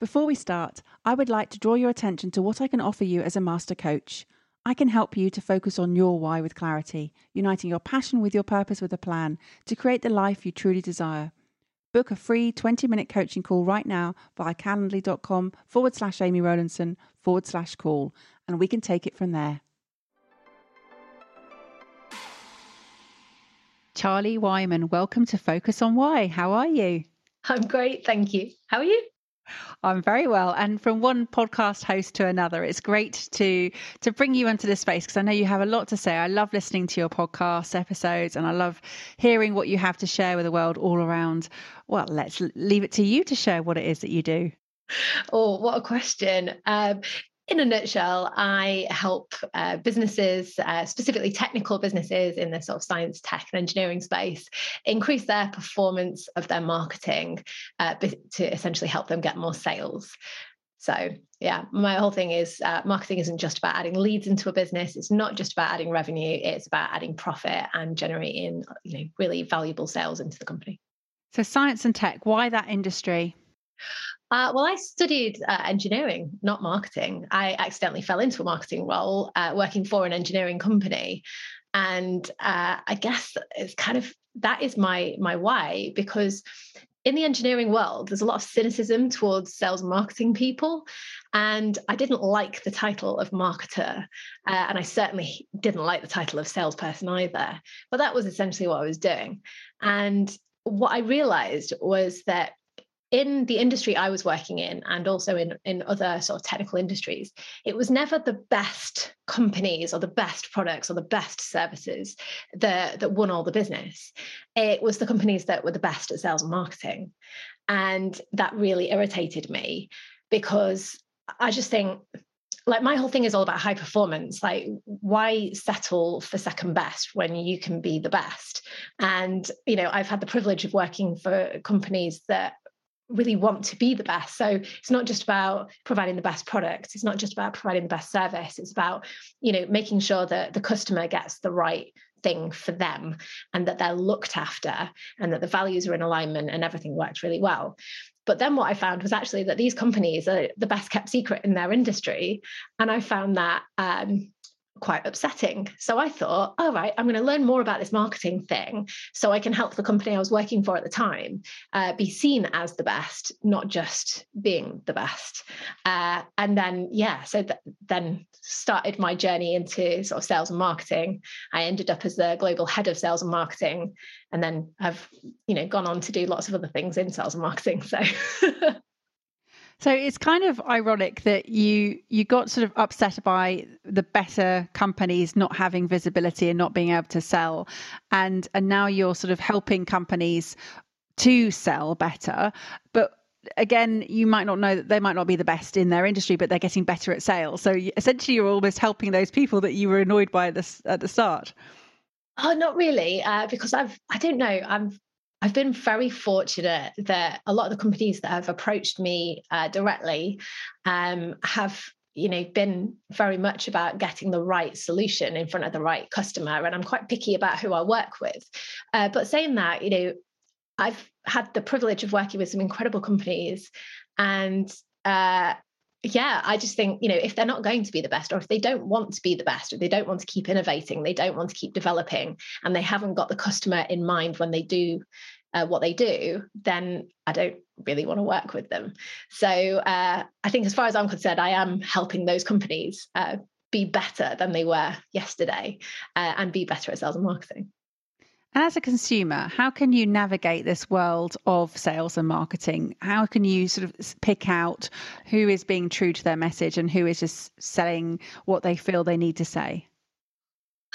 Before we start, I would like to draw your attention to what I can offer you as a master coach. I can help you to focus on your why with clarity, uniting your passion with your purpose with a plan to create the life you truly desire. Book a free 20 minute coaching call right now via calendly.com forward slash Amy Rowlandson forward slash call, and we can take it from there. Charlie Wyman, welcome to Focus on Why. How are you? I'm great, thank you. How are you? I'm very well. And from one podcast host to another, it's great to to bring you into this space because I know you have a lot to say. I love listening to your podcast episodes and I love hearing what you have to share with the world all around. Well, let's leave it to you to share what it is that you do. Oh, what a question. Um, in a nutshell, I help uh, businesses, uh, specifically technical businesses in the sort of science, tech, and engineering space, increase their performance of their marketing uh, to essentially help them get more sales. So, yeah, my whole thing is uh, marketing isn't just about adding leads into a business. It's not just about adding revenue. It's about adding profit and generating, you know, really valuable sales into the company. So, science and tech. Why that industry? Uh, well, I studied uh, engineering, not marketing. I accidentally fell into a marketing role uh, working for an engineering company. And uh, I guess it's kind of that is my my why because in the engineering world, there's a lot of cynicism towards sales and marketing people. And I didn't like the title of marketer. Uh, and I certainly didn't like the title of salesperson either. But that was essentially what I was doing. And what I realized was that in the industry I was working in and also in, in other sort of technical industries, it was never the best companies or the best products or the best services that, that won all the business. It was the companies that were the best at sales and marketing. And that really irritated me because I just think like my whole thing is all about high performance like why settle for second best when you can be the best and you know i've had the privilege of working for companies that really want to be the best. So it's not just about providing the best product. It's not just about providing the best service. It's about, you know, making sure that the customer gets the right thing for them and that they're looked after and that the values are in alignment and everything works really well. But then what I found was actually that these companies are the best kept secret in their industry. And I found that um, quite upsetting. So I thought, all right, I'm going to learn more about this marketing thing so I can help the company I was working for at the time uh, be seen as the best, not just being the best. Uh, and then, yeah, so th- then started my journey into sort of sales and marketing. I ended up as the global head of sales and marketing, and then I've, you know, gone on to do lots of other things in sales and marketing. So. So it's kind of ironic that you you got sort of upset by the better companies not having visibility and not being able to sell, and and now you're sort of helping companies to sell better, but again, you might not know that they might not be the best in their industry, but they're getting better at sales. So essentially, you're almost helping those people that you were annoyed by at the, at the start. Oh, not really, uh, because I've I don't know. I'm I've been very fortunate that a lot of the companies that have approached me uh, directly um, have you know been very much about getting the right solution in front of the right customer and i'm quite picky about who i work with. Uh, but saying that you know i've had the privilege of working with some incredible companies and uh, yeah, I just think, you know, if they're not going to be the best, or if they don't want to be the best, or they don't want to keep innovating, they don't want to keep developing, and they haven't got the customer in mind when they do uh, what they do, then I don't really want to work with them. So uh, I think, as far as I'm concerned, I am helping those companies uh, be better than they were yesterday uh, and be better at sales and marketing. And as a consumer, how can you navigate this world of sales and marketing? How can you sort of pick out who is being true to their message and who is just selling what they feel they need to say?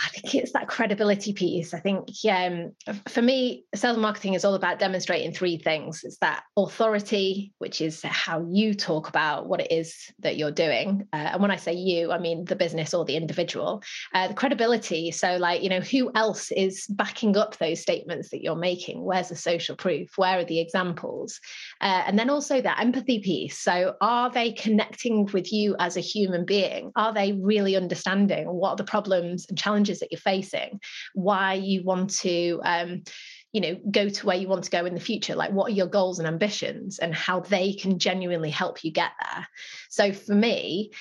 I think it's that credibility piece. I think um, for me, sales marketing is all about demonstrating three things. It's that authority, which is how you talk about what it is that you're doing. Uh, and when I say you, I mean the business or the individual. Uh, the credibility. So, like, you know, who else is backing up those statements that you're making? Where's the social proof? Where are the examples? Uh, and then also that empathy piece. So, are they connecting with you as a human being? Are they really understanding what are the problems and challenges? that you're facing, why you want to um, you know go to where you want to go in the future like what are your goals and ambitions and how they can genuinely help you get there so for me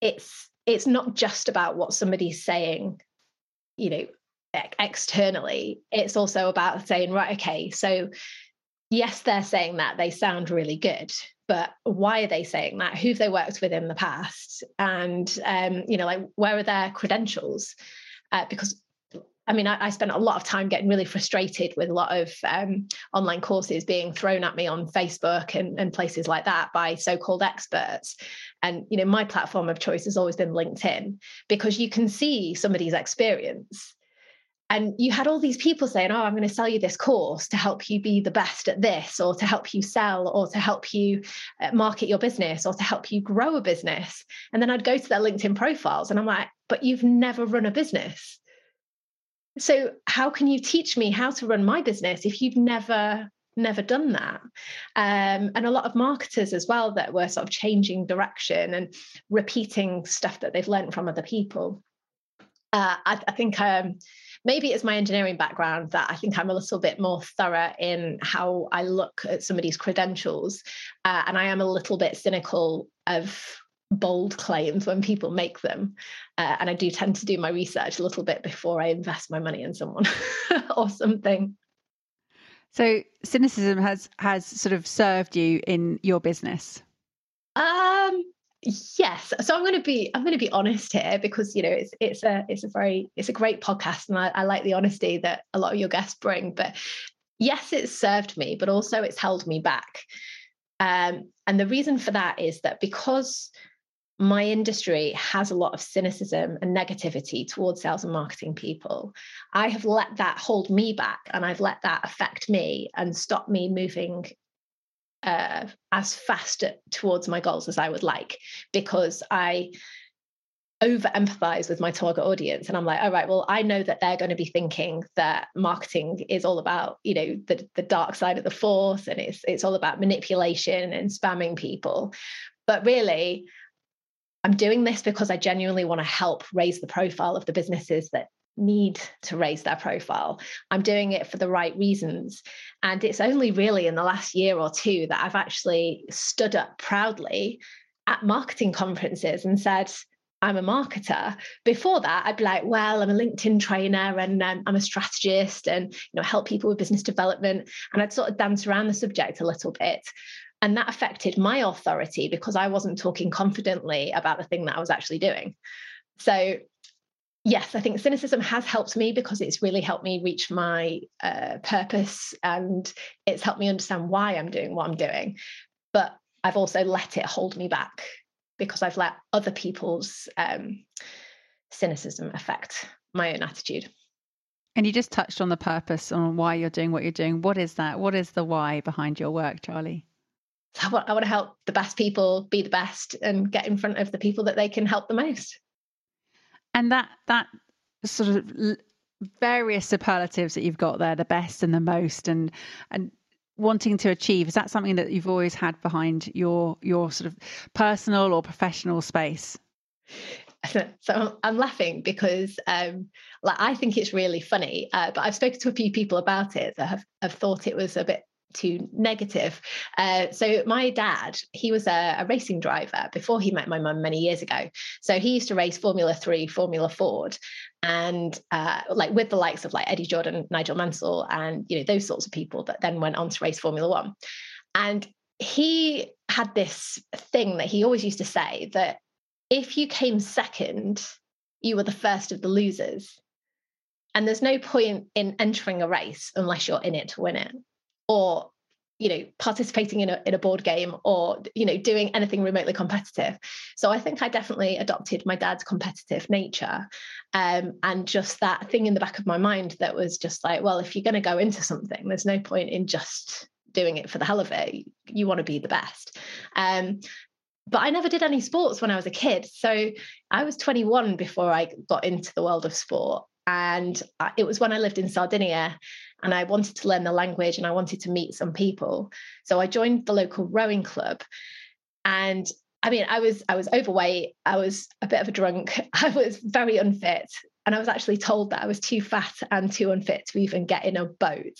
it's it's not just about what somebody's saying you know externally it's also about saying right okay so yes they're saying that they sound really good but why are they saying that who've they worked with in the past and um, you know like where are their credentials uh, because I mean, I, I, spent a lot of time getting really frustrated with a lot of um, online courses being thrown at me on Facebook and, and places like that by so-called experts. And you know, my platform of choice has always been LinkedIn because you can see somebody's experience. And you had all these people saying, "Oh, I'm going to sell you this course to help you be the best at this, or to help you sell, or to help you uh, market your business, or to help you grow a business." And then I'd go to their LinkedIn profiles, and I'm like, but you've never run a business. So how can you teach me how to run my business if you've never never done that um, and a lot of marketers as well that were sort of changing direction and repeating stuff that they've learned from other people uh, I, I, think um, maybe it's my engineering background that I think I'm a little bit more thorough in how I look at somebody's credentials. Uh, and I am a little bit cynical of bold claims when people make them. Uh, and I do tend to do my research a little bit before I invest my money in someone or something. So cynicism has has sort of served you in your business. Um yes so i'm going to be i'm going to be honest here because you know it's it's a it's a very it's a great podcast and I, I like the honesty that a lot of your guests bring but yes it's served me but also it's held me back um, and the reason for that is that because my industry has a lot of cynicism and negativity towards sales and marketing people. I have let that hold me back and I've let that affect me and stop me moving uh, as fast towards my goals as I would like because I over empathize with my target audience and i'm like all right well i know that they're going to be thinking that marketing is all about you know the, the dark side of the force and it's it's all about manipulation and spamming people. But really I'm doing this because I genuinely want to help raise the profile of the businesses that need to raise their profile. I'm doing it for the right reasons. And it's only really in the last year or two that I've actually stood up proudly at marketing conferences and said, I'm a marketer. Before that, I'd be like, well, I'm a LinkedIn trainer and um, I'm a strategist and you know help people with business development. And I'd sort of dance around the subject a little bit. And that affected my authority because I wasn't talking confidently about the thing that I was actually doing. So, yes, I think cynicism has helped me because it's really helped me reach my uh, purpose and it's helped me understand why I'm doing what I'm doing. But I've also let it hold me back because I've let other people's um, cynicism affect my own attitude. And you just touched on the purpose on why you're doing what you're doing. What is that? What is the why behind your work, Charlie? I want, I want to help the best people be the best and get in front of the people that they can help the most. And that that sort of various superlatives that you've got there, the best and the most, and and wanting to achieve is that something that you've always had behind your your sort of personal or professional space? so I'm laughing because um, like I think it's really funny, uh, but I've spoken to a few people about it that have, have thought it was a bit too negative. Uh, so my dad, he was a, a, racing driver before he met my mum many years ago. So he used to race Formula Three, Formula Ford, and uh, like with the likes of like Eddie Jordan, Nigel Mansell, and you know those sorts of people that then went on to race Formula One. And he had this thing that he always used to say that if you came second, you were the first of the losers. And there's no point in entering a race unless you're in it to win it or you know participating in a, in a board game or you know doing anything remotely competitive so i think i definitely adopted my dad's competitive nature um, and just that thing in the back of my mind that was just like well if you're going to go into something there's no point in just doing it for the hell of it you want to be the best um, but I never did any sports when I was a kid. So I was 21 before I got into the world of sport. And it was when I lived in Sardinia and I wanted to learn the language and I wanted to meet some people. So I joined the local rowing club. And I mean, I was I was overweight, I was a bit of a drunk, I was very unfit. And I was actually told that I was too fat and too unfit to even get in a boat.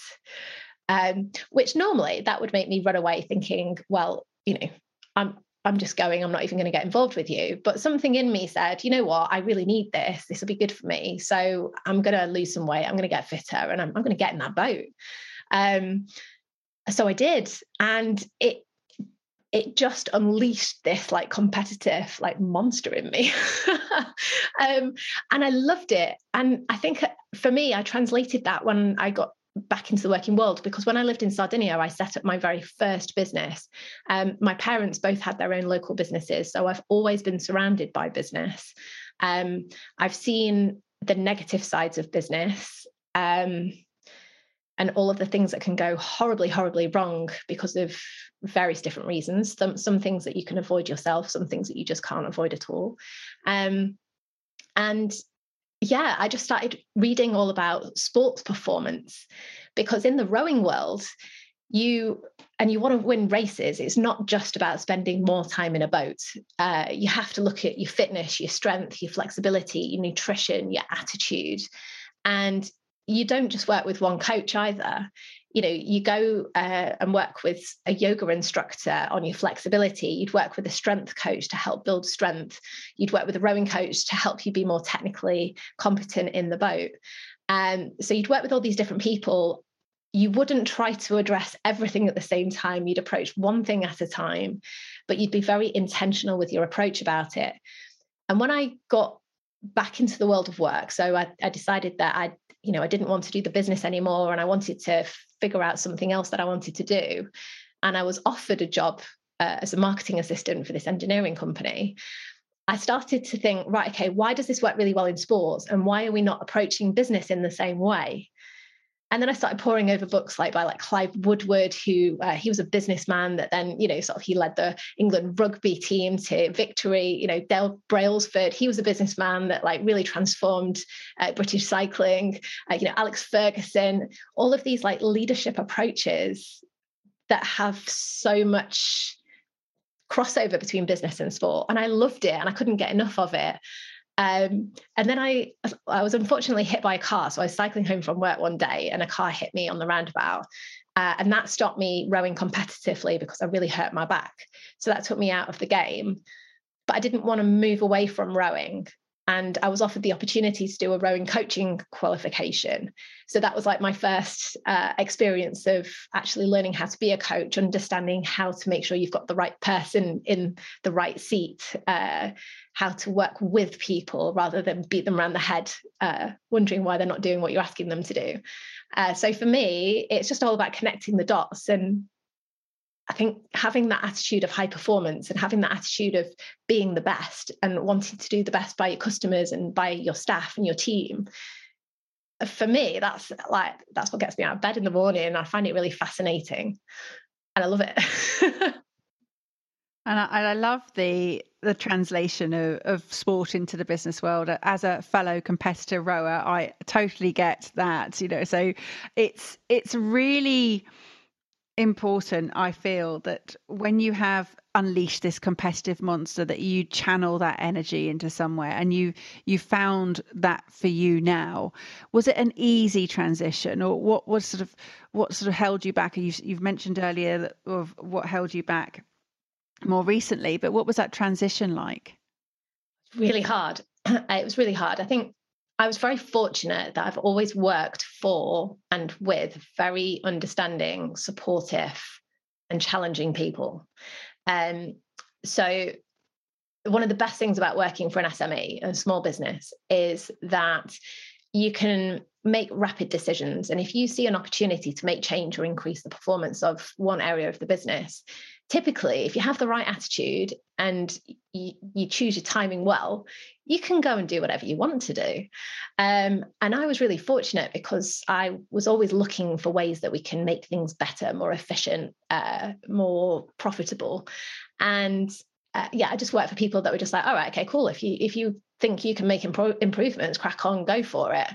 Um, which normally that would make me run away thinking, well, you know, I'm I'm just going, I'm not even going to get involved with you. But something in me said, you know what, I really need this. This will be good for me. So I'm going to lose some weight. I'm going to get fitter and I'm, I'm going to get in that boat. Um, so I did. And it, it just unleashed this like competitive like monster in me um, and i loved it and i think for me i translated that when i got back into the working world because when I lived in Sardinia, I set up my very first business. Um, my parents both had their own local businesses, so I've always been surrounded by business. Um, I've seen the negative sides of business um, and all of the things that can go horribly, horribly wrong because of various different reasons. Some some things that you can avoid yourself, some things that you just can't avoid at all. Um, and yeah, I just started reading all about sports performance because in the rowing world, you and you want to win races it's not just about spending more time in a boat. Uh, you have to look at your fitness your strength your flexibility your nutrition your attitude. And you don't just work with one coach either. You know you go uh, and work with a yoga instructor on your flexibility. You'd work with a strength coach to help build strength. You'd work with a rowing coach to help you be more technically competent in the boat. Um, so you'd work with all these different people. You wouldn't try to address everything at the same time. You'd approach one thing at a time but you'd be very intentional with your approach about it. And when i got back into the world of work so i, I decided that i you know i didn't want to do the business anymore and i wanted to figure out something else that i wanted to do and i was offered a job uh, as a marketing assistant for this engineering company I started to think, right, okay, why does this work really well in sports? And why are we not approaching business in the same way? And then I started poring over books like by like Clive Woodward, who uh, he was a businessman that then you know sort of he led the England rugby team to victory. You know Dale Brailsford, he was a businessman that like really transformed uh, British cycling. Uh, you know Alex Ferguson, all of these like leadership approaches that have so much crossover between business and sport, and I loved it, and I couldn't get enough of it. Um, and then I, I was unfortunately hit by a car. So I was cycling home from work one day and a car hit me on the roundabout. Uh, and that stopped me rowing competitively because I really hurt my back. So that took me out of the game. But I didn't want to move away from rowing and I was offered the opportunity to do a rowing coaching qualification. So that was like my first uh, experience of actually learning how to be a coach, understanding how to make sure you've got the right person in the right seat, uh, how to work with people rather than beat them around the head, uh, wondering why they're not doing what you're asking them to do. Uh, so for me, it's just all about connecting the dots and I think having that attitude of high performance and having that attitude of being the best and wanting to do the best by your customers and by your staff and your team uh, for me that's like that's what gets me out of bed in the morning i find it really fascinating. And i love it. And I, I, love the the translation of, of sport into the business world. As a fellow competitor rower i totally get that you know so it's it's really important i feel that when you have unleashed this competitive monster that you channel that energy into somewhere and you you found that for you now. Was it an easy transition or what was sort of what sort of held you back? You've, you've mentioned earlier of what held you back more recently but what was that transition like? Really hard. It was really hard. I think I was very fortunate that I've always worked for and with very understanding, supportive, and challenging people. Um, so, one of the best things about working for an SME, a small business, is that you can make rapid decisions. And if you see an opportunity to make change or increase the performance of one area of the business, typically, if you have the right attitude and you, you choose your timing well, you can go and do whatever you want to do. Um, and I was really fortunate because I was always looking for ways that we can make things better, more efficient, uh, more profitable. And uh, yeah, I just worked for people that were just like, all right, okay, cool. If you if you think you can make impro- improvements, crack on, go for it.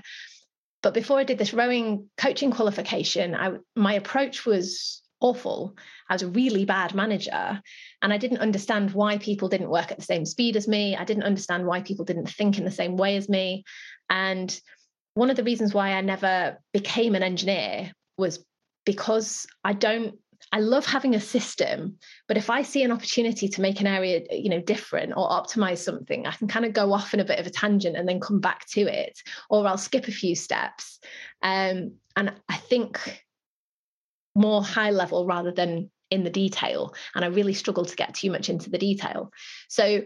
But before I did this rowing coaching qualification, I my approach was awful. I was a really bad manager. And I didn't understand why people didn't work at the same speed as me. I didn't understand why people didn't think in the same way as me. And one of the reasons why I never became an engineer was because I don't I love having a system, but if I see an opportunity to make an area, you know, different or optimize something, I can kind of go off in a bit of a tangent and then come back to it, or I'll skip a few steps. Um, and I think more high level rather than in the detail. And I really struggle to get too much into the detail. So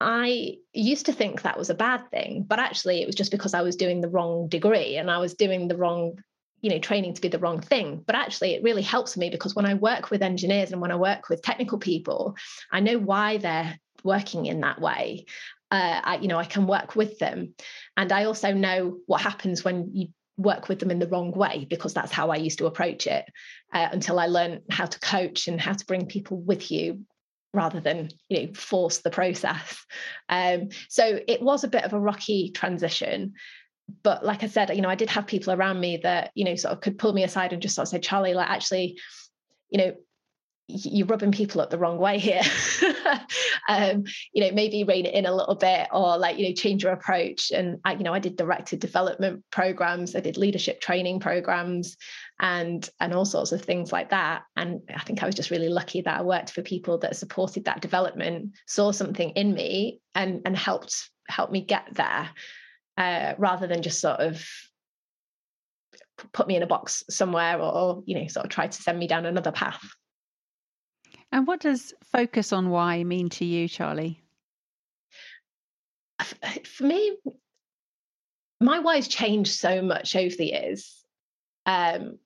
I used to think that was a bad thing, but actually it was just because I was doing the wrong degree and I was doing the wrong you know training to be the wrong thing but actually it really helps me because when i work with engineers and when i work with technical people i know why they're working in that way uh, I, you know i can work with them and i also know what happens when you work with them in the wrong way because that's how I used to approach it uh, until I learned how to coach and how to bring people with you rather than you know force the process. Um, so it was a bit of a rocky transition but like i said you know i did have people around me that you know sort of could pull me aside and just sort of say charlie like actually you know you're rubbing people up the wrong way here. Um, you know maybe rein it in a little bit or like you know change your approach. And I, you know i did directed development programs i did leadership training programs and and all sorts of things like that. And i think i was just really lucky that i worked for people that supported that development saw something in me and and helped help me get there uh, rather than just sort of put me in a box somewhere or, or you know sort of try to send me down another path and what does focus on why mean to you, Charlie? For me, my why's changed so much over the years. Um,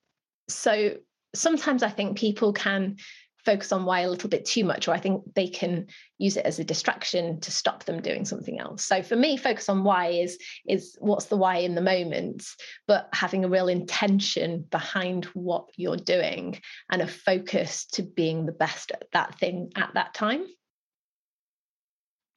so sometimes I think people can focus on why a little bit too much, or I think they can use it as a distraction to stop them doing something else. So for me, focus on why is is what's the why in the moment, but having a real intention behind what you're doing and a focus to being the best at that thing at that time.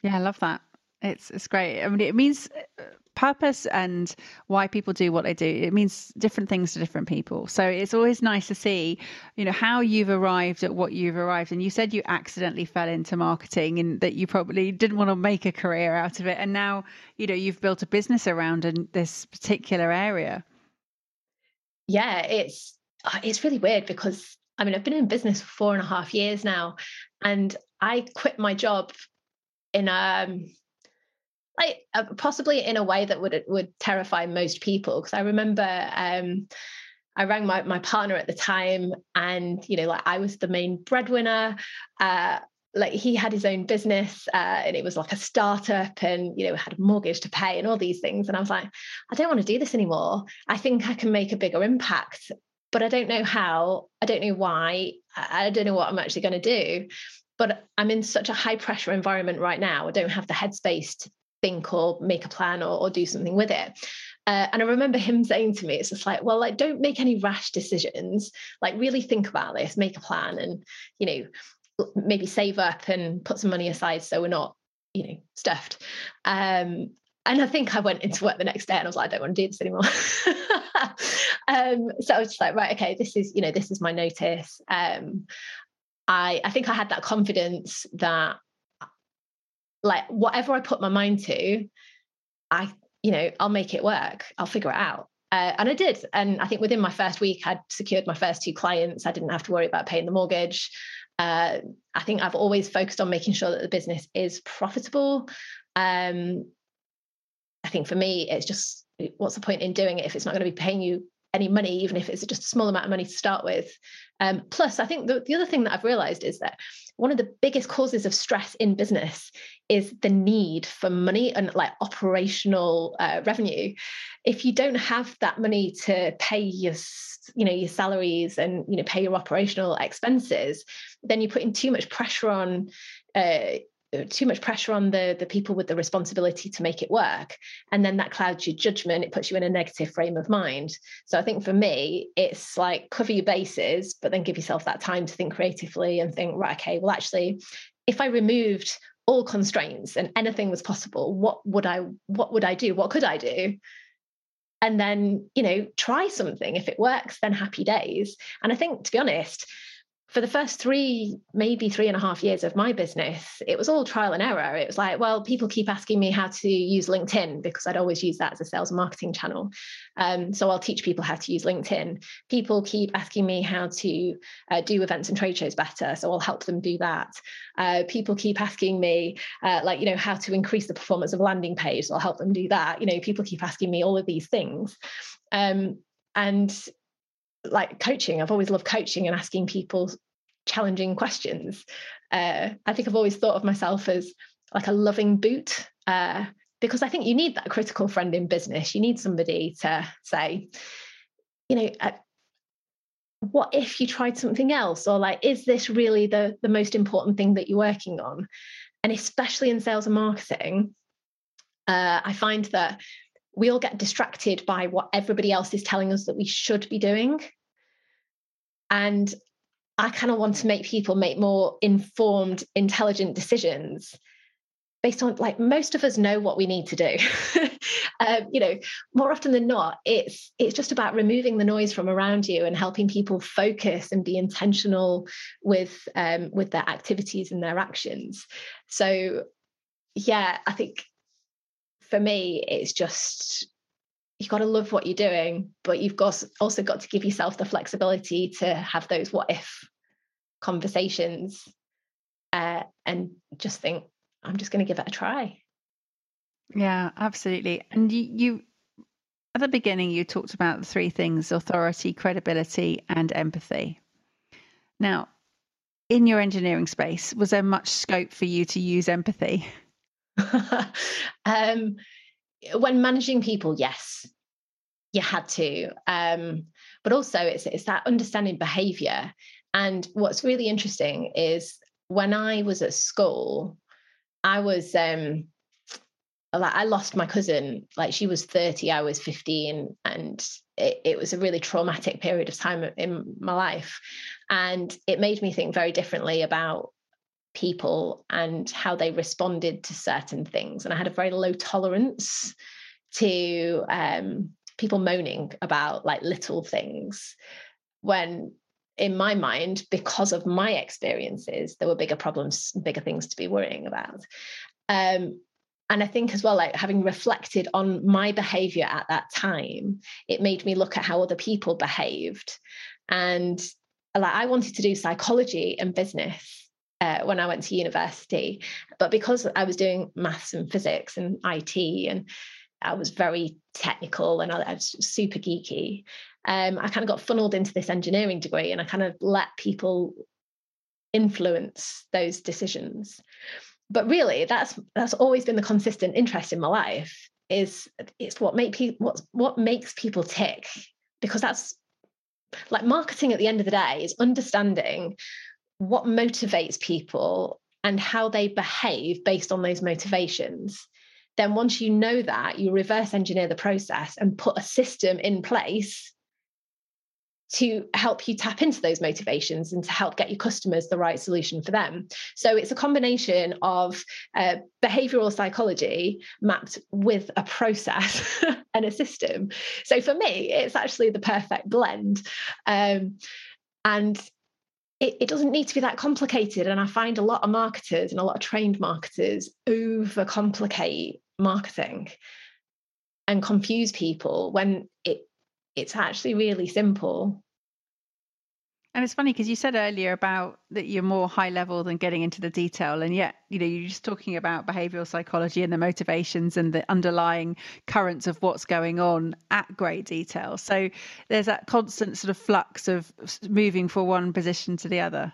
Yeah, I love that. It's it's great. I mean, it means uh, purpose and why people do what they do. It means different things to different people. So it's always nice to see you know how you've arrived at what you've arrived. And you said you accidentally fell into marketing and that you probably didn't want to make a career out of it. And now you know you've built a business around in this particular area. Yeah it's uh, it's really weird because i mean i've been in business for four and a half years now and i quit my job in um like uh, possibly in a way that would would terrify most people because I remember um, I rang my my partner at the time and you know like I was the main breadwinner uh, like he had his own business uh, and it was like a startup and you know had a mortgage to pay and all these things. And I was like I don't want to do this anymore. I think I can make a bigger impact but I don't know how I don't know why I don't know what I'm actually going to do. But I'm in such a high pressure environment right now. I don't have the headspace to, think or make a plan or, or do something with it. Uh, and I remember him saying to me, it's just like, well, like, don't make any rash decisions. Like, really think about this, make a plan, and, you know, maybe save up and put some money aside so we're not, you know, stuffed. Um, and I think I went into work the next day and I was like, I don't want to do this anymore. um, so I was just like, right, okay, this is, you know, this is my notice. Um, I, I think I had that confidence that like whatever I put my mind to, I, you know, I'll make it work. I'll figure it out. Uh, and I did. And I think within my first week, I'd secured my first two clients. I didn't have to worry about paying the mortgage. Uh, I think I've always focused on making sure that the business is profitable. Um, I think for me, it's just what's the point in doing it if it's not going to be paying you any money, even if it's just a small amount of money to start with. Um, plus, I think the, the other thing that I've realized is that one of the biggest causes of stress in business is the need for money and like operational uh, revenue. If you don't have that money to pay your, you know, your salaries and you know pay your operational expenses, then you're putting too much pressure on uh, too much pressure on the the people with the responsibility to make it work. And then that clouds your judgment it puts you in a negative frame of mind. So i think for me it's like cover your bases but then give yourself that time to think creatively and think right okay well actually if i removed all constraints and anything was possible what would i what would i do? What could i do? And then you know try something. If it works then happy days. And i think to be honest for the first three, maybe three and a half years of my business, it was all trial and error. It was like, well, people keep asking me how to use LinkedIn because I'd always use that as a sales marketing channel. Um, so I'll teach people how to use LinkedIn. People keep asking me how to uh, do events and trade shows better. So I'll help them do that. Uh, people keep asking me, uh, like, you know, how to increase the performance of landing page. So I'll help them do that. You know, people keep asking me all of these things. Um, and like coaching. I've always loved coaching and asking people challenging questions. Uh, i think i've always thought of myself as like a loving boot uh, because i think you need that critical friend in business. You need somebody to say you know uh, what if you tried something else? or like is this really the the most important thing that you're working on? And especially in sales and marketing uh, i find that we all get distracted by what everybody else is telling us that we should be doing. And I kind of want to make people make more informed, intelligent decisions based on like most of us know what we need to do. um, you know, more often than not, it's it's just about removing the noise from around you and helping people focus and be intentional with um, with their activities and their actions. So, yeah, I think for me, it's just you've got to love what you're doing, but you've got also got to give yourself the flexibility to have those what if conversations uh, and just think, I'm just going to give it a try. Yeah, absolutely. And you, you, at the beginning, you talked about the three things authority, credibility, and empathy. Now, in your engineering space, was there much scope for you to use empathy? um, when managing people, yes, you had to. Um, but also, it's it's that understanding behaviour. And what's really interesting is when I was at school, I was um, like I lost my cousin. Like she was thirty, I was fifteen, and it, it was a really traumatic period of time in my life. And it made me think very differently about people and how they responded to certain things. And I had a very low tolerance to um, people moaning about like little things when in my mind because of my experiences there were bigger problems bigger things to be worrying about um, and i think as well like having reflected on my behavior at that time it made me look at how other people behaved and like i wanted to do psychology and business uh, when I went to university. But because I was doing maths and physics and IT, and I was very technical and I, I was super geeky, um, I kind of got funneled into this engineering degree and I kind of let people influence those decisions. But really, that's that's always been the consistent interest in my life. Is it's what make people what what makes people tick because that's like marketing at the end of the day is understanding what motivates people and how they behave based on those motivations then once you know that you reverse engineer the process and put a system in place to help you tap into those motivations and to help get your customers the right solution for them. So it's a combination of uh, behavioral psychology mapped with a process and a system. So for me, it's actually the perfect blend. Um, and it, it, doesn't need to be that complicated. And I find a lot of marketers and a lot of trained marketers overcomplicate marketing and confuse people when it it's actually really simple. And it's funny because you said earlier about that you're more high level than getting into the detail. And yet, you know, you're just talking about behavioral psychology and the motivations and the underlying currents of what's going on at great detail. So there's that constant sort of flux of moving from one position to the other.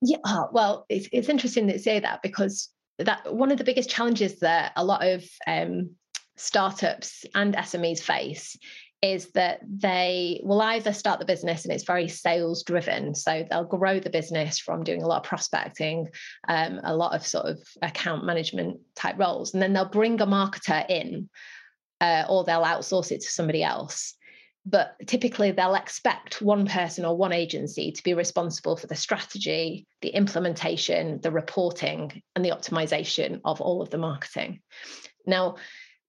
Yeah, oh, well, it's, it's interesting that you say that because that one of the biggest challenges that a lot of um, startups and SMEs face is that they will either start the business and it's very sales driven. So they'll grow the business from doing a lot of prospecting, um, a lot of sort of account management type roles. And then they'll bring a marketer in uh, or they'll outsource it to somebody else. But typically they'll expect one person or one agency to be responsible for the strategy, the implementation, the reporting, and the optimization of all of the marketing. Now,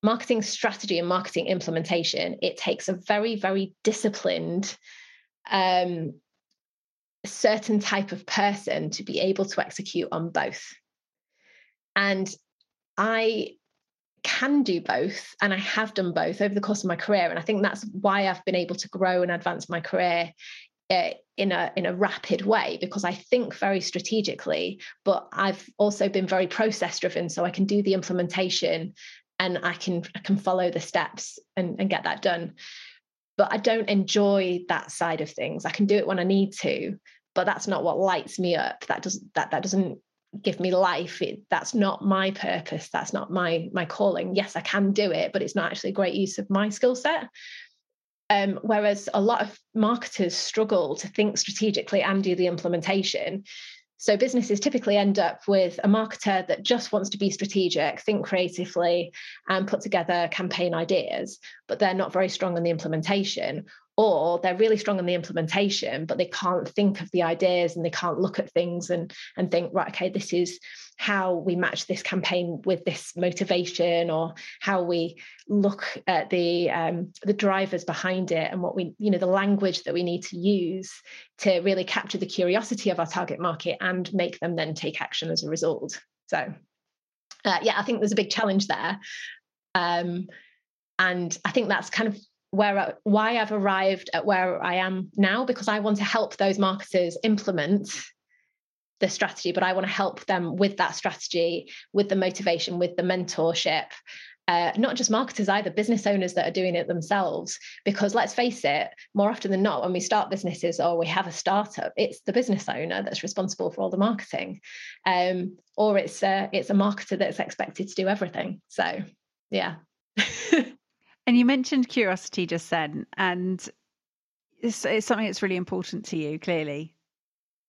marketing strategy and marketing implementation, it takes a very, very disciplined, um, certain type of person to be able to execute on both. And I can do both, and I have done both over the course of my career. And I think that's why I've been able to grow and advance my career uh, in a in a rapid way because I think very strategically, but I've also been very process driven, so I can do the implementation and I can I can follow the steps and, and get that done. But I don't enjoy that side of things. I can do it when I need to, but that's not what lights me up. That doesn't that that doesn't give me life. It, that's not my purpose. That's not my my calling. Yes, I can do it, but it's not actually a great use of my skill set. Um, whereas a lot of marketers struggle to think strategically and do the implementation. So businesses typically end up with a marketer that just wants to be strategic, think creatively, and put together campaign ideas, but they're not very strong on the implementation or they're really strong on the implementation but they can't think of the ideas and they can't look at things and and think right okay this is how we match this campaign with this motivation or how we look at the um, the drivers behind it and what we you know the language that we need to use to really capture the curiosity of our target market and make them then take action as a result. So uh, yeah i think there's a big challenge there. Um, and i think that's kind of where why I've arrived at where I am now because I want to help those marketers implement the strategy, but I want to help them with that strategy, with the motivation, with the mentorship. Uh, not just marketers either, business owners that are doing it themselves. Because let's face it, more often than not, when we start businesses or we have a startup, it's the business owner that's responsible for all the marketing, um, or it's a, it's a marketer that's expected to do everything. So, yeah. And you mentioned curiosity just then, and it's, it's something that's really important to you, clearly.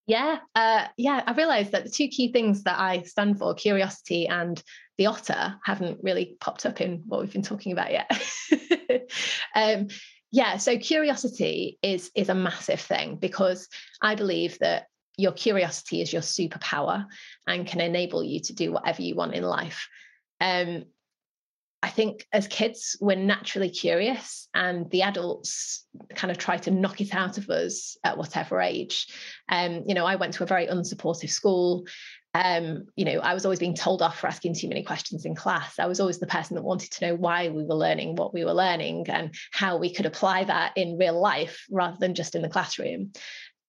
Yeah, uh, yeah. I realised that the two key things that I stand for, curiosity and the otter, haven't really popped up in what we've been talking about yet. um, yeah, so curiosity is is a massive thing because I believe that your curiosity is your superpower and can enable you to do whatever you want in life. Um, I think as kids, we're naturally curious, and the adults kind of try to knock it out of us at whatever age. Um, you know, I went to a very unsupportive school. Um, you know, I was always being told off for asking too many questions in class. I was always the person that wanted to know why we were learning what we were learning and how we could apply that in real life rather than just in the classroom.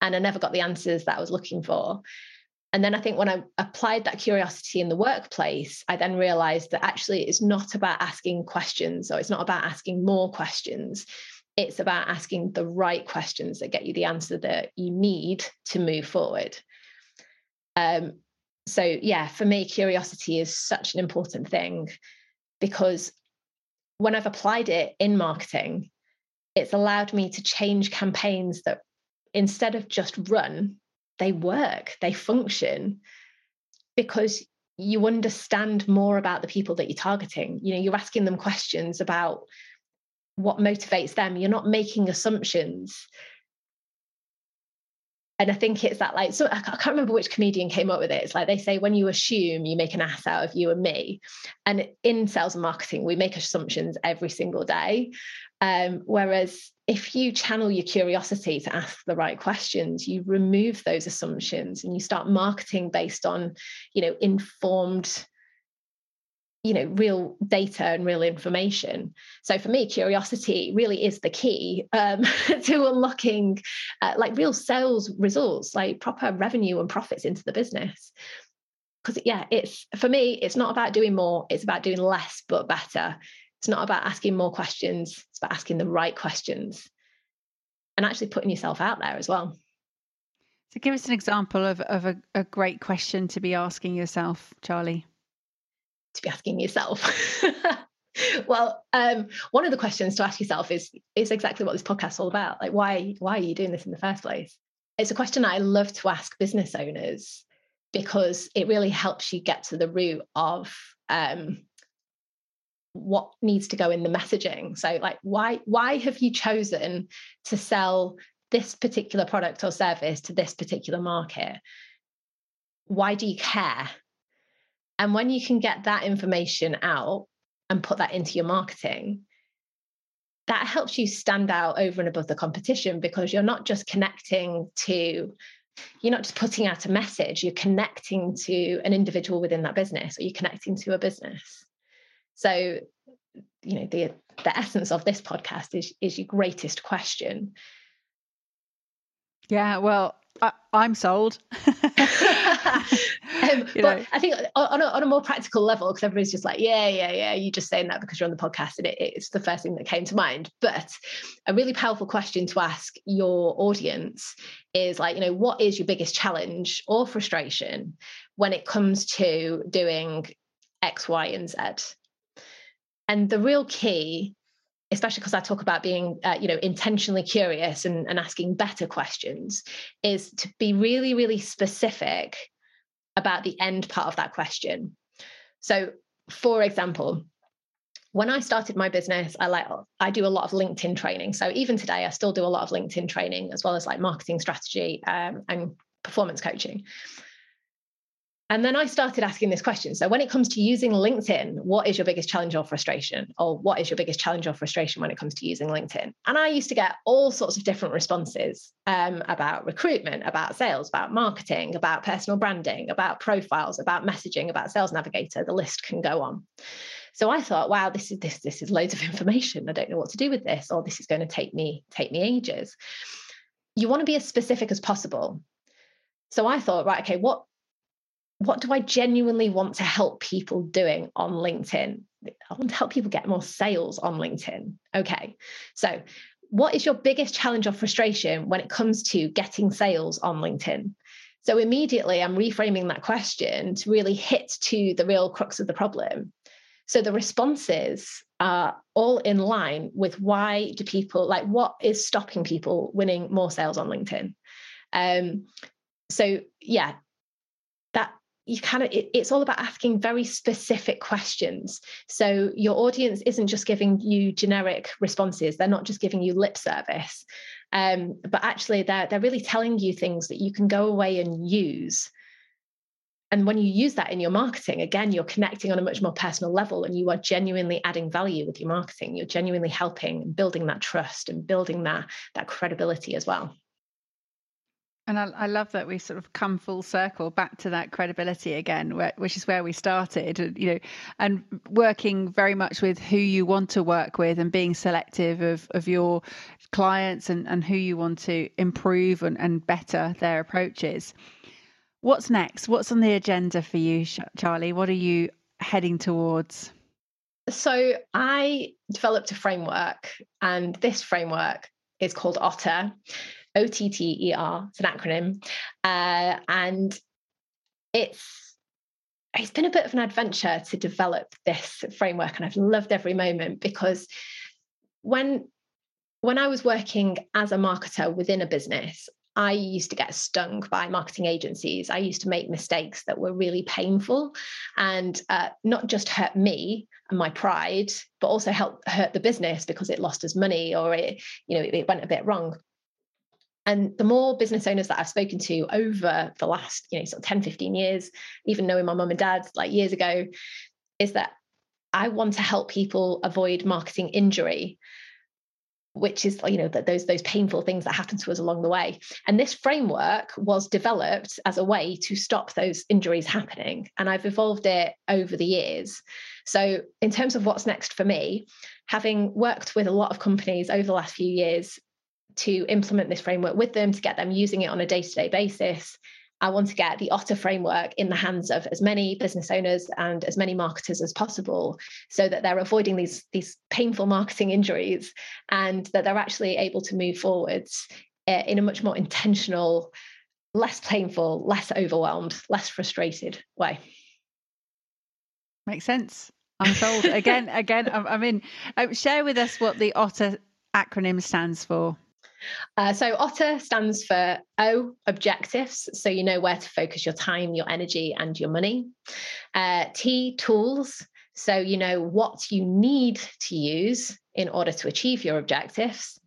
And I never got the answers that I was looking for. And then I think when I applied that curiosity in the workplace, I then realized that actually it's not about asking questions or it's not about asking more questions. It's about asking the right questions that get you the answer that you need to move forward. Um, so, yeah, for me, curiosity is such an important thing because when I've applied it in marketing, it's allowed me to change campaigns that instead of just run, they work, they function because you understand more about the people that you're targeting. You know, you're asking them questions about what motivates them. You're not making assumptions. And I think it's that like, so I can't remember which comedian came up with it. It's like they say, when you assume, you make an ass out of you and me. And in sales and marketing, we make assumptions every single day. Um, whereas if you channel your curiosity to ask the right questions, you remove those assumptions and you start marketing based on, you know, informed you know real data and real information. So for me curiosity really is the key um, to unlocking uh, like real sales results like proper revenue and profits into the business. Because yeah it's for me it's not about doing more it's about doing less but better it's not about asking more questions it's about asking the right questions and actually putting yourself out there as well so give us an example of, of a, a great question to be asking yourself charlie to be asking yourself? well, um, one of the questions to ask yourself is is exactly what this podcast is all about. Like, why why are you doing this in the first place? It's a question I love to ask business owners because it really helps you get to the root of um, what needs to go in the messaging. So, like, why why have you chosen to sell this particular product or service to this particular market? Why do you care? And when you can get that information out and put that into your marketing, that helps you stand out over and above the competition because you're not just connecting to you're not just putting out a message you're connecting to an individual within that business or you're connecting to a business so you know the the essence of this podcast is is your greatest question yeah well I, am sold. um, but know. I think on a, on a more practical level, because everybody's just like, yeah, yeah, yeah, you're just saying that because you're on the podcast, and it, it's the first thing that came to mind. But a really powerful question to ask your audience is like, you know, what is your biggest challenge or frustration when it comes to doing X, Y, and Z? And the real key especially because I talk about being, uh, you know, intentionally curious and, and asking better questions, is to be really, really specific about the end part of that question. So, for example, when I started my business, I like I do a lot of LinkedIn training. So even today, I still do a lot of LinkedIn training as well as like marketing strategy um, and performance coaching. And then I started asking this question. So, when it comes to using LinkedIn, what is your biggest challenge or frustration? Or what is your biggest challenge or frustration when it comes to using LinkedIn? And I used to get all sorts of different responses um, about recruitment, about sales, about marketing, about personal branding, about profiles, about messaging, about Sales Navigator. The list can go on. So I thought, wow, this is this this is loads of information. I don't know what to do with this, or this is going to take me take me ages. You want to be as specific as possible. So I thought, right, okay, what what do I genuinely want to help people doing on LinkedIn? I want to help people get more sales on LinkedIn. Okay. So, what is your biggest challenge or frustration when it comes to getting sales on LinkedIn? So, immediately I'm reframing that question to really hit to the real crux of the problem. So, the responses are all in line with why do people like what is stopping people winning more sales on LinkedIn? Um, so, yeah, you kind of it, it's all about asking very specific questions. So your audience isn't just giving you generic responses. They're not just giving you lip service. Um, but actually they're they're really telling you things that you can go away and use. And when you use that in your marketing again you're connecting on a much more personal level and you are genuinely adding value with your marketing. You're genuinely helping building that trust and building that that credibility as well and I, I, love that we sort of come full circle back to that credibility again, where, which is where we started. You know, and working very much with who you want to work with, and being selective of of your clients and and who you want to improve and, and better their approaches. What's next? What's on the agenda for you, Charlie? What are you heading towards? So I developed a framework, and this framework is called Otter O T T E R. It's an acronym, uh, and it's it's been a bit of an adventure to develop this framework, and I've loved every moment because when when I was working as a marketer within a business, I used to get stung by marketing agencies. I used to make mistakes that were really painful and uh, not just hurt me and my pride, but also help hurt the business because it lost us money or it, you know, it, it went a bit wrong. And the more business owners that I've spoken to over the last, you know, sort of 10, 15 years, even knowing my mum and dad like years ago, is that I want to help people avoid marketing injury. which is you know that those those painful things that happen to us along the way and this framework was developed as a way to stop those injuries happening and i've evolved it over the years so in terms of what's next for me having worked with a lot of companies over the last few years to implement this framework with them to get them using it on a day-to-day basis I want to get the Otter framework in the hands of as many business owners and as many marketers as possible so that they're avoiding these, these painful marketing injuries and that they're actually able to move forwards eh, in a much more intentional, less painful, less overwhelmed, less frustrated way. Makes sense. I'm sold. again, again, I'm, I'm in. Um, share with us what the Otter acronym stands for. Uh, so OTTR stands for O, objectives. So you know where to focus your time, your energy, and your money. Uh, T, tools. So you know what you need to use in order to achieve your objectives.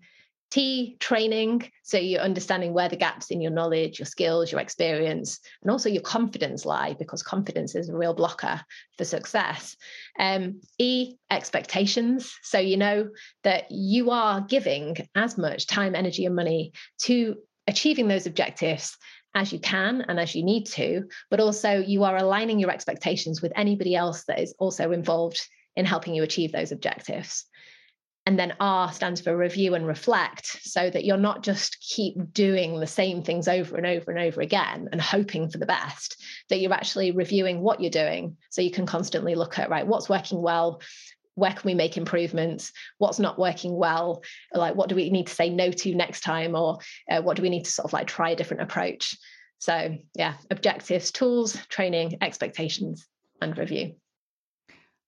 T, training. So you're understanding where the gaps in your knowledge, your skills, your experience, and also your confidence lie, because confidence is a real blocker for success. Um, e, expectations. So you know that you are giving as much time, energy, and money to achieving those objectives as you can and as you need to, but also you are aligning your expectations with anybody else that is also involved in helping you achieve those objectives. And then R stands for review and reflect, so that you're not just keep doing the same things over and over and over again and hoping for the best, that you're actually reviewing what you're doing. So you can constantly look at, right, what's working well? Where can we make improvements? What's not working well? Like, what do we need to say no to next time? Or uh, what do we need to sort of like try a different approach? So, yeah, objectives, tools, training, expectations, and review.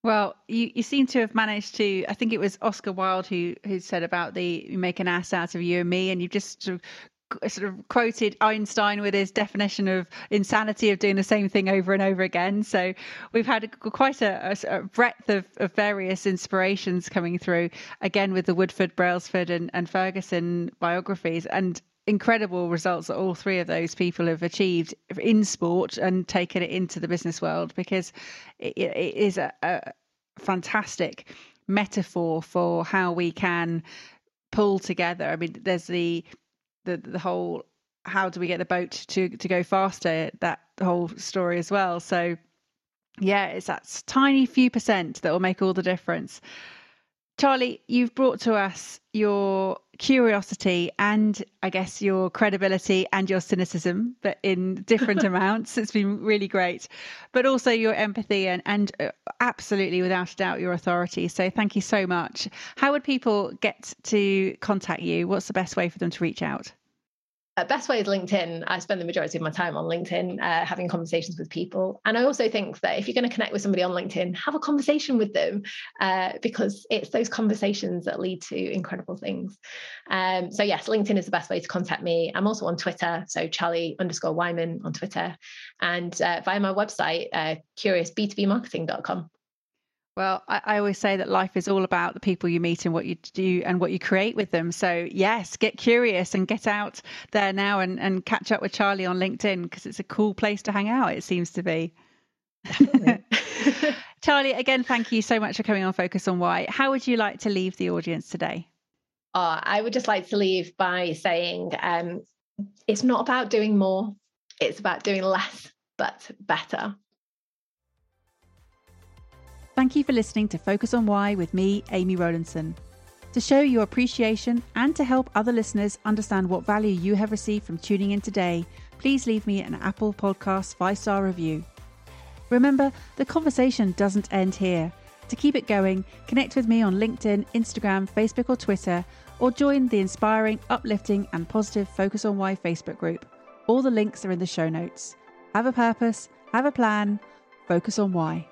Well, you, you seem to have managed to. I think it was Oscar Wilde who who said about the you make an ass out of you and me, and you've just sort of sort of quoted Einstein with his definition of insanity of doing the same thing over and over again. So we've had a, quite a, a, breadth of, of, various inspirations coming through, again with the Woodward, Brailsford, and, and Ferguson biographies. And incredible results that all three of those people have achieved in sport and taken it into the business world because it, it is a, a fantastic metaphor for how we can pull together. I mean, there's the the the whole how do we get the boat to to go faster? That whole story as well. So yeah, it's that tiny few percent that will make all the difference. Charlie, you've brought to us your curiosity and I guess your credibility and your cynicism, but in different amounts. It's been really great, but also your empathy and, and uh, absolutely without a doubt your authority. So thank you so much. How would people get to contact you? What's the best way for them to reach out? Uh, best way is LinkedIn. I spend the majority of my time on LinkedIn uh, having conversations with people. And I also think that if you're going to connect with somebody on LinkedIn, have a conversation with them uh, because it's those conversations that lead to incredible things. Um, so, yes, LinkedIn is the best way to contact me. I'm also on Twitter. So, Charlie underscore Whyman on Twitter and uh, via my website, uh, curiousb2bmarketing.com. Well, I, I, always say that life is all about the people you meet and what you do and what you create with them. So, yes, get curious and get out there now and, and catch up with Charlie on LinkedIn because it's a cool place to hang out, it seems to be. Charlie, again, thank you so much for coming on Focus on Why. How would you like to leave the audience today? Oh, I would just like to leave by saying um, it's not about doing more, it's about doing less, but better. Thank you for listening to Focus on Why with me, Amy Rowlandson. To show your appreciation and to help other listeners understand what value you have received from tuning in today, please leave me an Apple Podcast five star review. Remember, the conversation doesn't end here. To keep it going, connect with me on LinkedIn, Instagram, Facebook, or Twitter, or join the inspiring, uplifting, and positive Focus on Why Facebook group. All the links are in the show notes. Have a purpose, have a plan, focus on why.